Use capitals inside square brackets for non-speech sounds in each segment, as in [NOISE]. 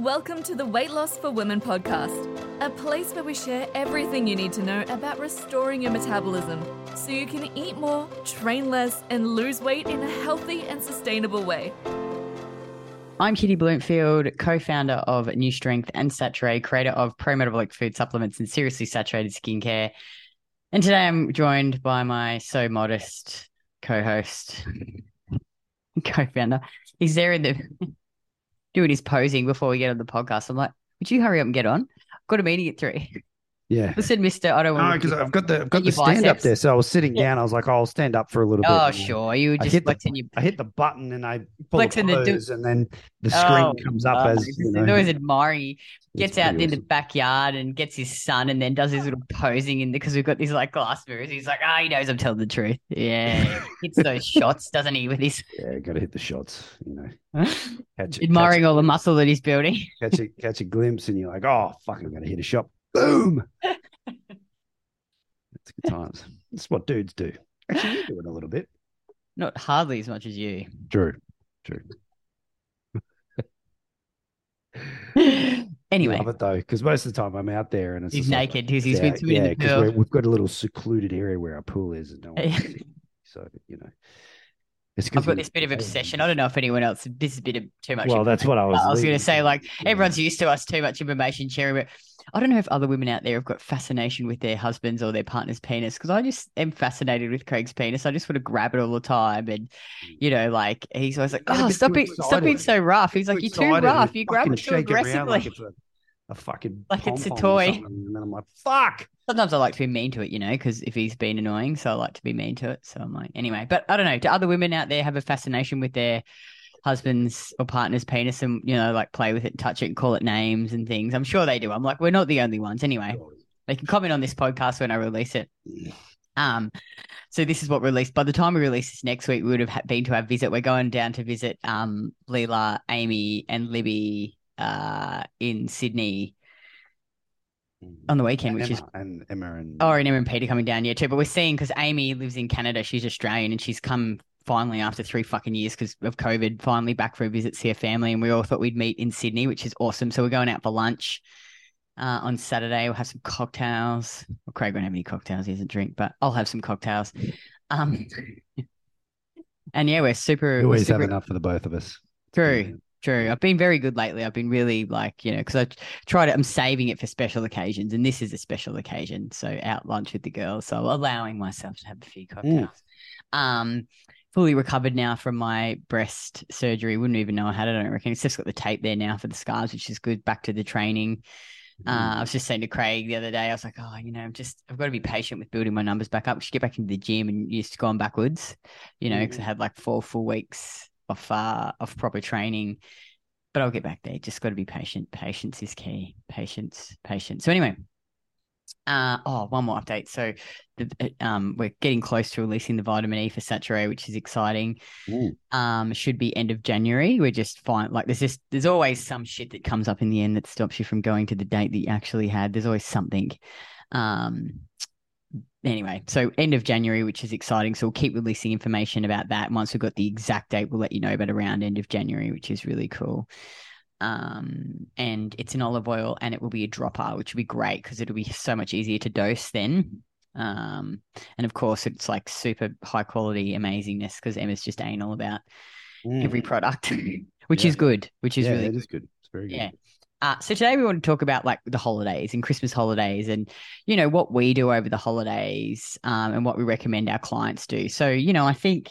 Welcome to the Weight Loss for Women podcast, a place where we share everything you need to know about restoring your metabolism so you can eat more, train less, and lose weight in a healthy and sustainable way. I'm Kitty Blomfield, co founder of New Strength and Saturée, creator of pro metabolic food supplements and seriously saturated skincare. And today I'm joined by my so modest co host, [LAUGHS] co founder. He's there in the doing his posing before we get on the podcast. I'm like, would you hurry up and get on? I've got a meeting at three. Yeah. Listen, Mister, I don't want No, because. I've got the I've got your the stand up there. So I was sitting Yeah. down. I was like, oh, I'll stand up for a little bit. Oh, sure. You were I just hit the- your. I hit the button and I pull Flexing a the do- and then the screen Oh, comes up uh, as you know. He's always admiring. He gets out pretty in the backyard and gets his son, and then does his little posing in because we've got these like glass mirrors. He's like, ah, he knows I'm telling the truth. Yeah, hits those [LAUGHS] shots, doesn't he? With his Yeah, got to hit the shots. You know, [LAUGHS] catch it, admiring all the muscle that he's building. catch a catch a glimpse, and you're like, oh fuck, I'm gonna hit a shot. Boom. That's good times. That's what dudes do. Actually, you do it a little bit. Not hardly as much as you. True. True. [LAUGHS] anyway, I Love it though, because most of the time I'm out there and it's he's naked because he's yeah, been swimming yeah, in the 'cause pool. we're- we've got a little secluded area where our pool is, and no one can [LAUGHS] so you know, it's 'cause I've got this bit of obsession. I don't know if anyone else. This is a bit of too much. Well, that's what I was. I was going to say, like, everyone's used to us too much information sharing, but I don't know if other women out there have got fascination with their husbands or their partner's penis because I just am fascinated with Craig's penis. I just want to grab it all the time, and you know, like he's always like, "Oh, stop it! Stop being so rough." He's like, "You're too rough. You grab it too aggressively." [LAUGHS] like it's a, a fucking Like it's a toy. and then I'm like, fuck. Sometimes I like to be mean to it, you know, because if he's been annoying, so I like to be mean to it. So I'm like, anyway, but I don't know. Do other women out there have a fascination with their husband's or partner's penis and, you know, like play with it, touch it, call it names and things? I'm sure they do. I'm like, we're not the only ones. Anyway, they can comment on this podcast when I release it. Um, so this is what released. By the time we release this next week, we would have been to our visit. We're going down to visit um Leela, Amy, and Libby uh in Sydney on the weekend, And which is and Emma and Oh, and Emma and Peter coming down, yeah, too. But we're seeing because Amy lives in Canada. She's Australian and she's come finally after three fucking years because of COVID, finally back for a visit to see her family. And we all thought we'd meet in Sydney, which is awesome. So we're going out for lunch uh, on Saturday. We'll have some cocktails. Well, Craig won't have any cocktails. He doesn't drink, but I'll have some cocktails. Um, [LAUGHS] and yeah, we're super. we're always super have enough for the both of us. True. True. I've been very good lately. I've been really like, you know, because I tried to, I'm saving it for special occasions, and this is a special occasion. So out lunch with the girls. So allowing myself to have a few cocktails. Um, fully recovered now from my breast surgery. Wouldn't even know I had it. I don't reckon. It's just got the tape there now for the scars, which is good. Back to the training. Uh, I was just saying to Craig the other day, I was like, oh, you know, I'm just, I've got to be patient with building my numbers back up. Should get back into the gym and just gone backwards, you know, because I had like four full weeks of, uh, of proper training. But I'll get back there. Just got to be patient. Patience is key. Patience, patience. So anyway, uh, oh, one more update. So, the, um, we're getting close to releasing the vitamin E for Saturée, which is exciting. Um, should be end of January. We're just fine. Like there's just there's always some shit that comes up in the end that stops you from going to the date that you actually had. There's always something. Um, anyway, so end of January, which is exciting. So we'll keep releasing information about that. Once we've got the exact date, we'll let you know. But around end of January, which is really cool. Um, and it's an olive oil, and it will be a dropper, which will be great because it'll be so much easier to dose then. Um, and of course, it's like super high quality amazingness because Emma's just anal about Mm. every product, [LAUGHS] which Yeah. is good, which is yeah, really it is good. It's very good. Yeah. uh, so today we want to talk about like the holidays and Christmas holidays and you know what we do over the holidays um, and what we recommend our clients do. So you know I think,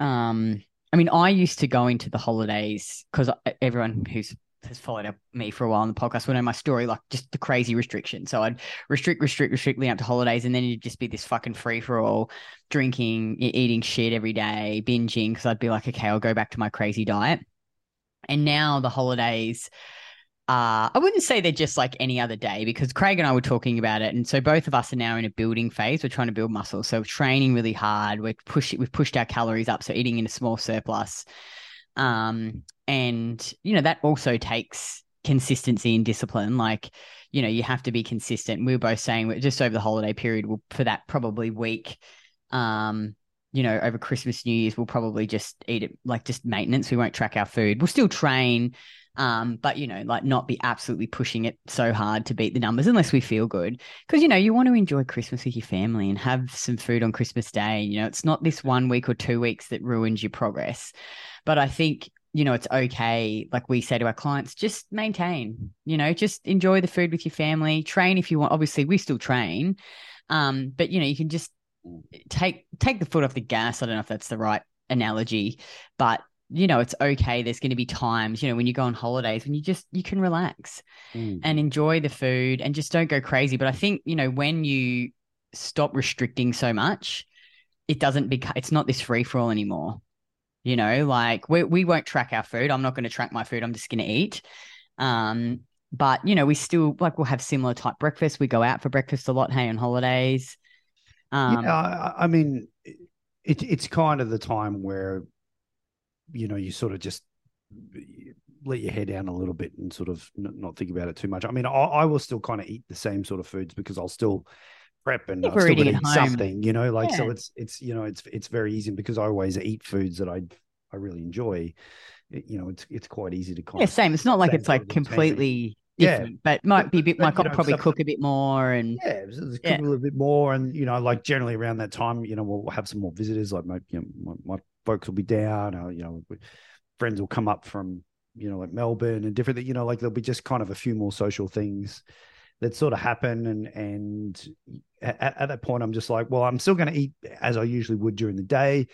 um, I mean I used to go into the holidays because everyone who's has followed me for a while on the podcast will know my story, like just the crazy restriction. So I'd restrict, restrict, restrict leading up to holidays, and then it'd just be this fucking free for all, drinking, eating shit every day, binging. Because I'd be like, okay, I'll go back to my crazy diet. And now the holidays, uh, I wouldn't say they're just like any other day because Craig and I were talking about it, and so both of us are now in a building phase. We're trying to build muscle, so training really hard. We're pushing, we've pushed our calories up, so eating in a small surplus. Um, and you know that also takes consistency and discipline. Like, you know, you have to be consistent. We were both saying just over the holiday period, we'll, for that probably week, um, you know, over Christmas, New Year's, we'll probably just eat it like just maintenance. We won't track our food. We'll still train, Um, but you know, like not be absolutely pushing it so hard to beat the numbers unless we feel good. Because you know, you want to enjoy Christmas with your family and have some food on Christmas Day. You know, it's not this one week or two weeks that ruins your progress. But I think you know, it's okay. Like we say to our clients, just maintain, you know, just enjoy the food with your family, train if you want. Obviously, we still train. Um, but you know, you can just take take the foot off the gas. I don't know if that's the right analogy, but you know, it's okay. There's going to be times, you know, when you go on holidays when you just you can relax Mm. and enjoy the food and just don't go crazy. But I think, you know, when you stop restricting so much, it doesn't become it's not this free for all anymore. You know, like we we won't track our food. I'm not going to track my food. I'm just going to eat. Um, but you know, we still like we'll have similar type breakfast. We go out for breakfast a lot. Hey, on holidays. Um, yeah, I, I mean, it, it's kind of the time where, you know, you sort of just let your hair down a little bit and sort of not think about it too much. I mean, I, I will still kind of eat the same sort of foods because I'll still prep and I'll still got to eating eat home. something, you know, like so it's it's you know it's it's very easy because I always eat foods that I I really enjoy. It- you know, it's it's quite easy to kind yeah, of same. It's not like it's like completely Yeah. different, but might be a bit. Might you know, probably stuff cook a bit more and Yeah, there's Yeah. a little bit more, and you know, like generally around that time, you know, we'll have some more visitors. Like my, you know, my, my folks will be down, or you know, friends will come up from, you know, like Melbourne and different. You know, like there'll be just kind of a few more social things that sort of happen, and and at, at that point, I'm just like, well, I'm still going to eat as I usually would during the day.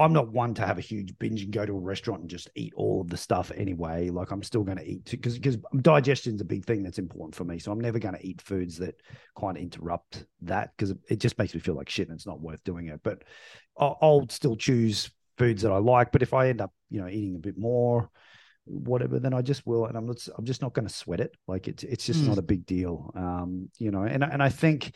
I'm not one to have a huge binge and go to a restaurant and just eat all of the stuff anyway. Like I'm still going to eat because because digestion's a big thing that's important for me. So I'm never going to eat foods that kind of interrupt that because it just makes me feel like shit and it's not worth doing it. But I'll, I'll still choose foods that I like. But if I end up, you know, eating a bit more, whatever, then I just will, and I'm not. I'm just not going to sweat it. Like it's it's just Mm. not a big deal. Um, you know, and and I think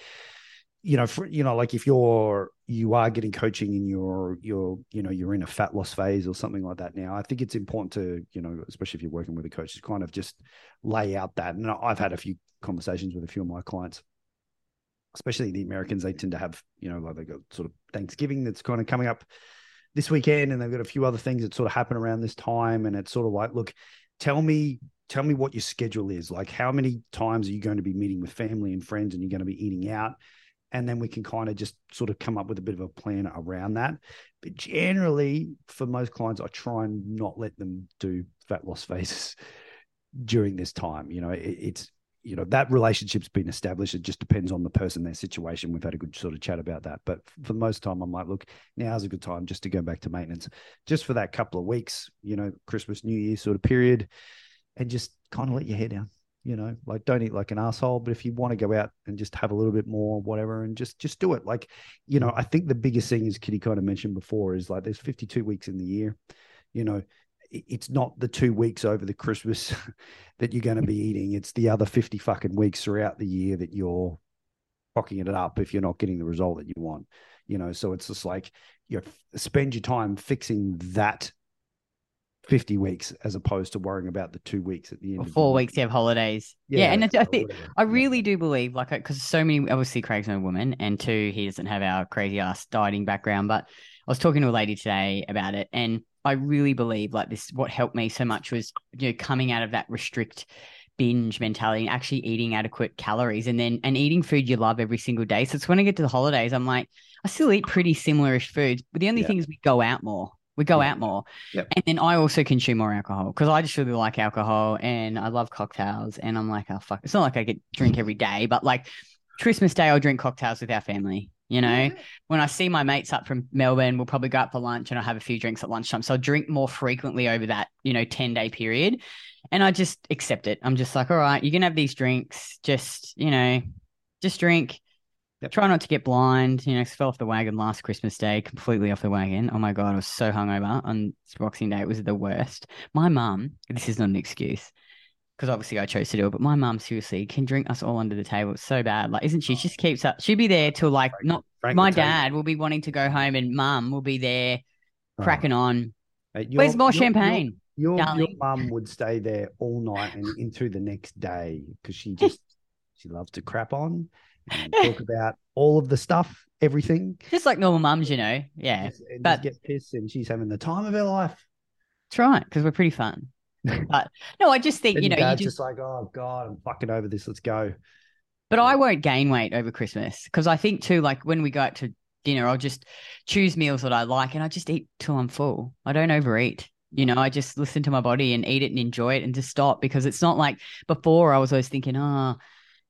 you know, for you know, like if you're you are getting coaching and you're you're you know you're in a fat loss phase or something like that now, I think it's important to you know, especially if you're working with a coach, to kind of just lay out that. And I've had a few conversations with a few of my clients, especially the Americans. They tend to have you know like they got sort of Thanksgiving that's kind of coming up this weekend, and they've got a few other things that sort of happen around this time, and it's sort of like, look, tell me tell me what your schedule is like how many times are you going to be meeting with family and friends and you're going to be eating out and then we can kind of just sort of come up with a bit of a plan around that. But generally, for most clients, I try and not let them do fat loss [LAUGHS] phases during this time. You know, it, it's you know that relationship's been established. It just depends on the person, their situation. We've had a good sort of chat about that. But for most time, I'm like, look, now's a good time just to go back to maintenance, just for that couple of weeks. You know, Christmas, New Year sort of period, and just kind of let your hair down you know like don't eat like an asshole but if you want to go out and just have a little bit more whatever and just just do it. Like you know i think the biggest thing is kitty kind of mentioned before is like there's 52 weeks in the year. You know it's not the two weeks over the christmas [LAUGHS] that you're going to be eating. It's the other 50 fucking weeks throughout the year that you're fucking it up if you're not getting the result that you want you know? So it's just like you spend your time fixing that 50 weeks as opposed to worrying about the two weeks at the end or of the four weeks you have holidays. Yeah, and it's, I think. I really do believe, like, uh, because so many, obviously, Craig's no woman, and two, he doesn't have our crazy ass dieting background. But I was talking to a lady today about it, and I really believe, like, this, what helped me so much was, you know, coming out of that restrict binge mentality and actually eating adequate calories and then, and eating food you love every single day. So it's when I get to the holidays, I'm like, I still eat pretty similar-ish foods, but the only Yeah. thing is we go out more. We go Yeah. out more. Yep. And then I also consume more alcohol because I just really like alcohol and I love cocktails. And I'm like, oh, fuck. It's not like I get drink every day, but like Christmas Day, I'll drink cocktails with our family. You know, when I see my mates up from Melbourne, we'll probably go out for lunch and I'll have a few drinks at lunchtime. So I'll drink more frequently over that, you know, 10 day period. And I just accept it. I'm just like, all right, you can have these drinks. Just, you know, just drink. Yep. Try not to get blind. You know, I fell off the wagon last Christmas Day, completely off the wagon. Oh my God, I was so hungover on Boxing Day. It was the worst. My mum, this is not an excuse because obviously I chose to do it, but my mum seriously can drink us all under the table. It's so bad. Like, isn't she? She just keeps up. She'll be there till like, not Frank my will dad will be wanting to go home and mum will be there Oh, cracking on. mate, your- Where's more your- champagne? Your your mum would stay there all night and into the next day because she just [LAUGHS] she loves to crap on talk about all of the stuff, everything. Just like normal mums, you know. Yeah. Just- but- get pissed, and she's having the time of her life. That's right. Because we're pretty fun. [LAUGHS] but no, I just think you know you just just like, oh god, I'm fucking over this. Let's go. But I won't gain weight over Christmas because I think too, like when we go out to dinner, I'll just choose meals that I like and I just eat till I'm full. I don't overeat. You know, I just listen to my body and eat it and enjoy it and just stop because it's not like before I was always thinking, oh,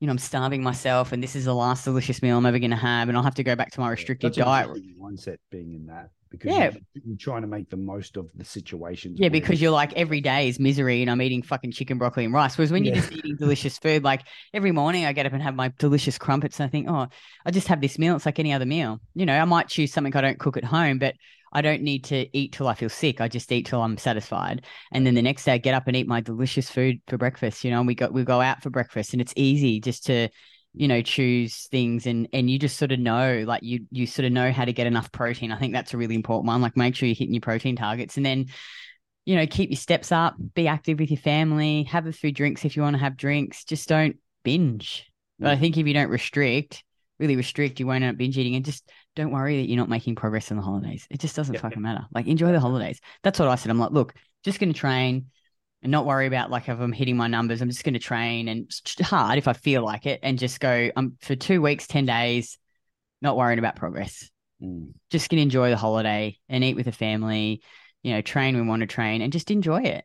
you know, I'm starving myself and this is the last delicious meal I'm ever going to have and I'll have to go back to my restricted diet. mindset being in that because Yeah. you- you're trying to make the most of the situations. Yeah, because you're like every day is misery and I'm eating fucking chicken, broccoli, and rice. Whereas when you're just eating delicious food, like every morning I get up and have my delicious crumpets and I think, oh, I just have this meal. It's like any other meal. You know, I might choose something I don't cook at home, but I don't need to eat till I feel sick. I just eat till I'm satisfied. And then the next day I get up and eat my delicious food for breakfast. You know, and we go we go out for breakfast and it's easy just to you know choose things and and you just sort of know like you you sort of know how to get enough protein. I think that's a really important one. Like make sure you're hitting your protein targets and then you know keep your steps up be active with your family have a few drinks if you want to have drinks. Just don't binge. But i think if you don't restrict really restrict you won't end up binge eating. And just don't worry that you're not making progress in the holidays. It just doesn't Yeah, fucking matter. Like enjoy the holidays. That's what i said. I'm like look just going to train and not worry about like if I'm hitting my numbers. I'm just going to train and hard if I feel like it and just go um for two weeks, ten days, not worrying about progress. Mm. Just to enjoy the holiday and eat with the family. You know, train when we want to train and just enjoy it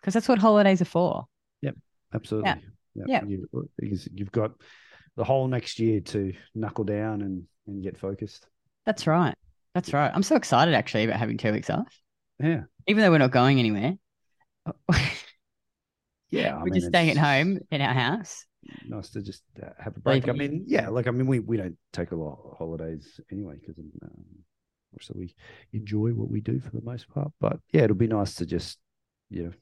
because that's what holidays are for. Yep, absolutely. Yeah. You, because you've got the whole next year to knuckle down and and get focused. That's right. That's right. I'm so excited actually about having two weeks off, Yeah. even though we're not going anywhere. Yeah. [LAUGHS] I we're mean, just staying at home in our house. Nice to just uh, have a break. I mean, yeah, like I mean, we we don't take a lot of holidays anyway because um, so we enjoy what we do for the most part. But yeah, it'll be nice to just you know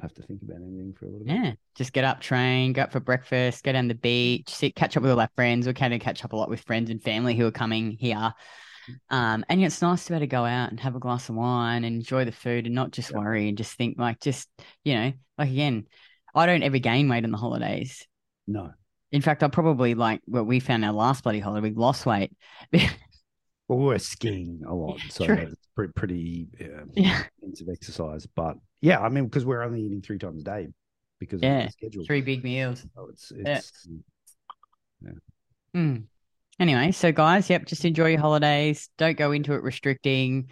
have to think about anything for a little bit. Yeah, just get up, train, go up for breakfast, go down the beach, sit, catch up with all our friends. We're kind of catch up a lot with friends and family who are coming here. Um, and it's nice to be able to go out and have a glass of wine and enjoy the food and not just Yeah. worry and just think like just you know like again, I don't ever gain weight in the holidays. No, In fact, I probably like what we found our last bloody holiday, we lost weight. [LAUGHS] well, we're skiing a lot, so True. it's pretty pretty uh, yeah, intensive exercise. But yeah, I mean, because we're only eating three times a day because of Yeah, the schedule. three big meals. So it's it's Yeah. it's Mm. Anyway, so guys, yep, just enjoy your holidays. Don't go into it restricting.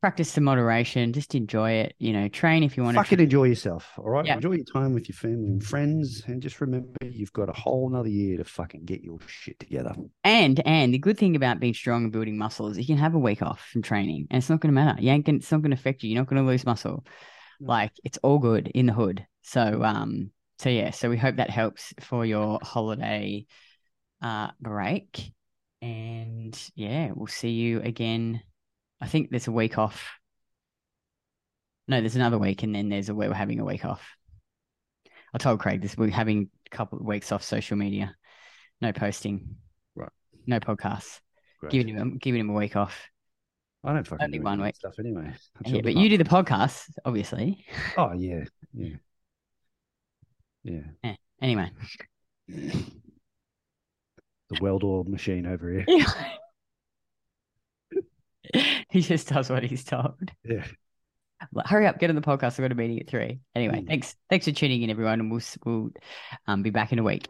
Practice some moderation. Just enjoy it. You know, train if you want fucking to. Fucking enjoy yourself. All right, Yeah. enjoy your time with your family and friends, and just remember you've got a whole nother year to fucking get your shit together. And and the good thing about being strong and building muscle is you can have a week off from training, and it's not going to matter. You ain't gonna, it's not going to affect you. You're not going to lose muscle. No. Like it's all good in the hood. So um, so yeah. So we hope that helps for your holiday uh break. And yeah, we'll see you again. I think there's a week off. No, there's another week, and then there's a week we're having a week off. I told Craig this. We're having a couple of weeks off social media. No posting. Right. No podcasts. Great. Giving him giving him a week off. I don't fucking only do one week. stuff anyway. Yeah, but you do the podcast, obviously. Oh yeah, yeah, [LAUGHS] yeah. Anyway. [LAUGHS] The well-oiled machine over here. [LAUGHS] he just does what he's told. Yeah. Hurry up, get in the podcast. I've got a meeting at three. Anyway, Mm. thanks. Thanks for tuning in, everyone, and we'll we'll um, be back in a week.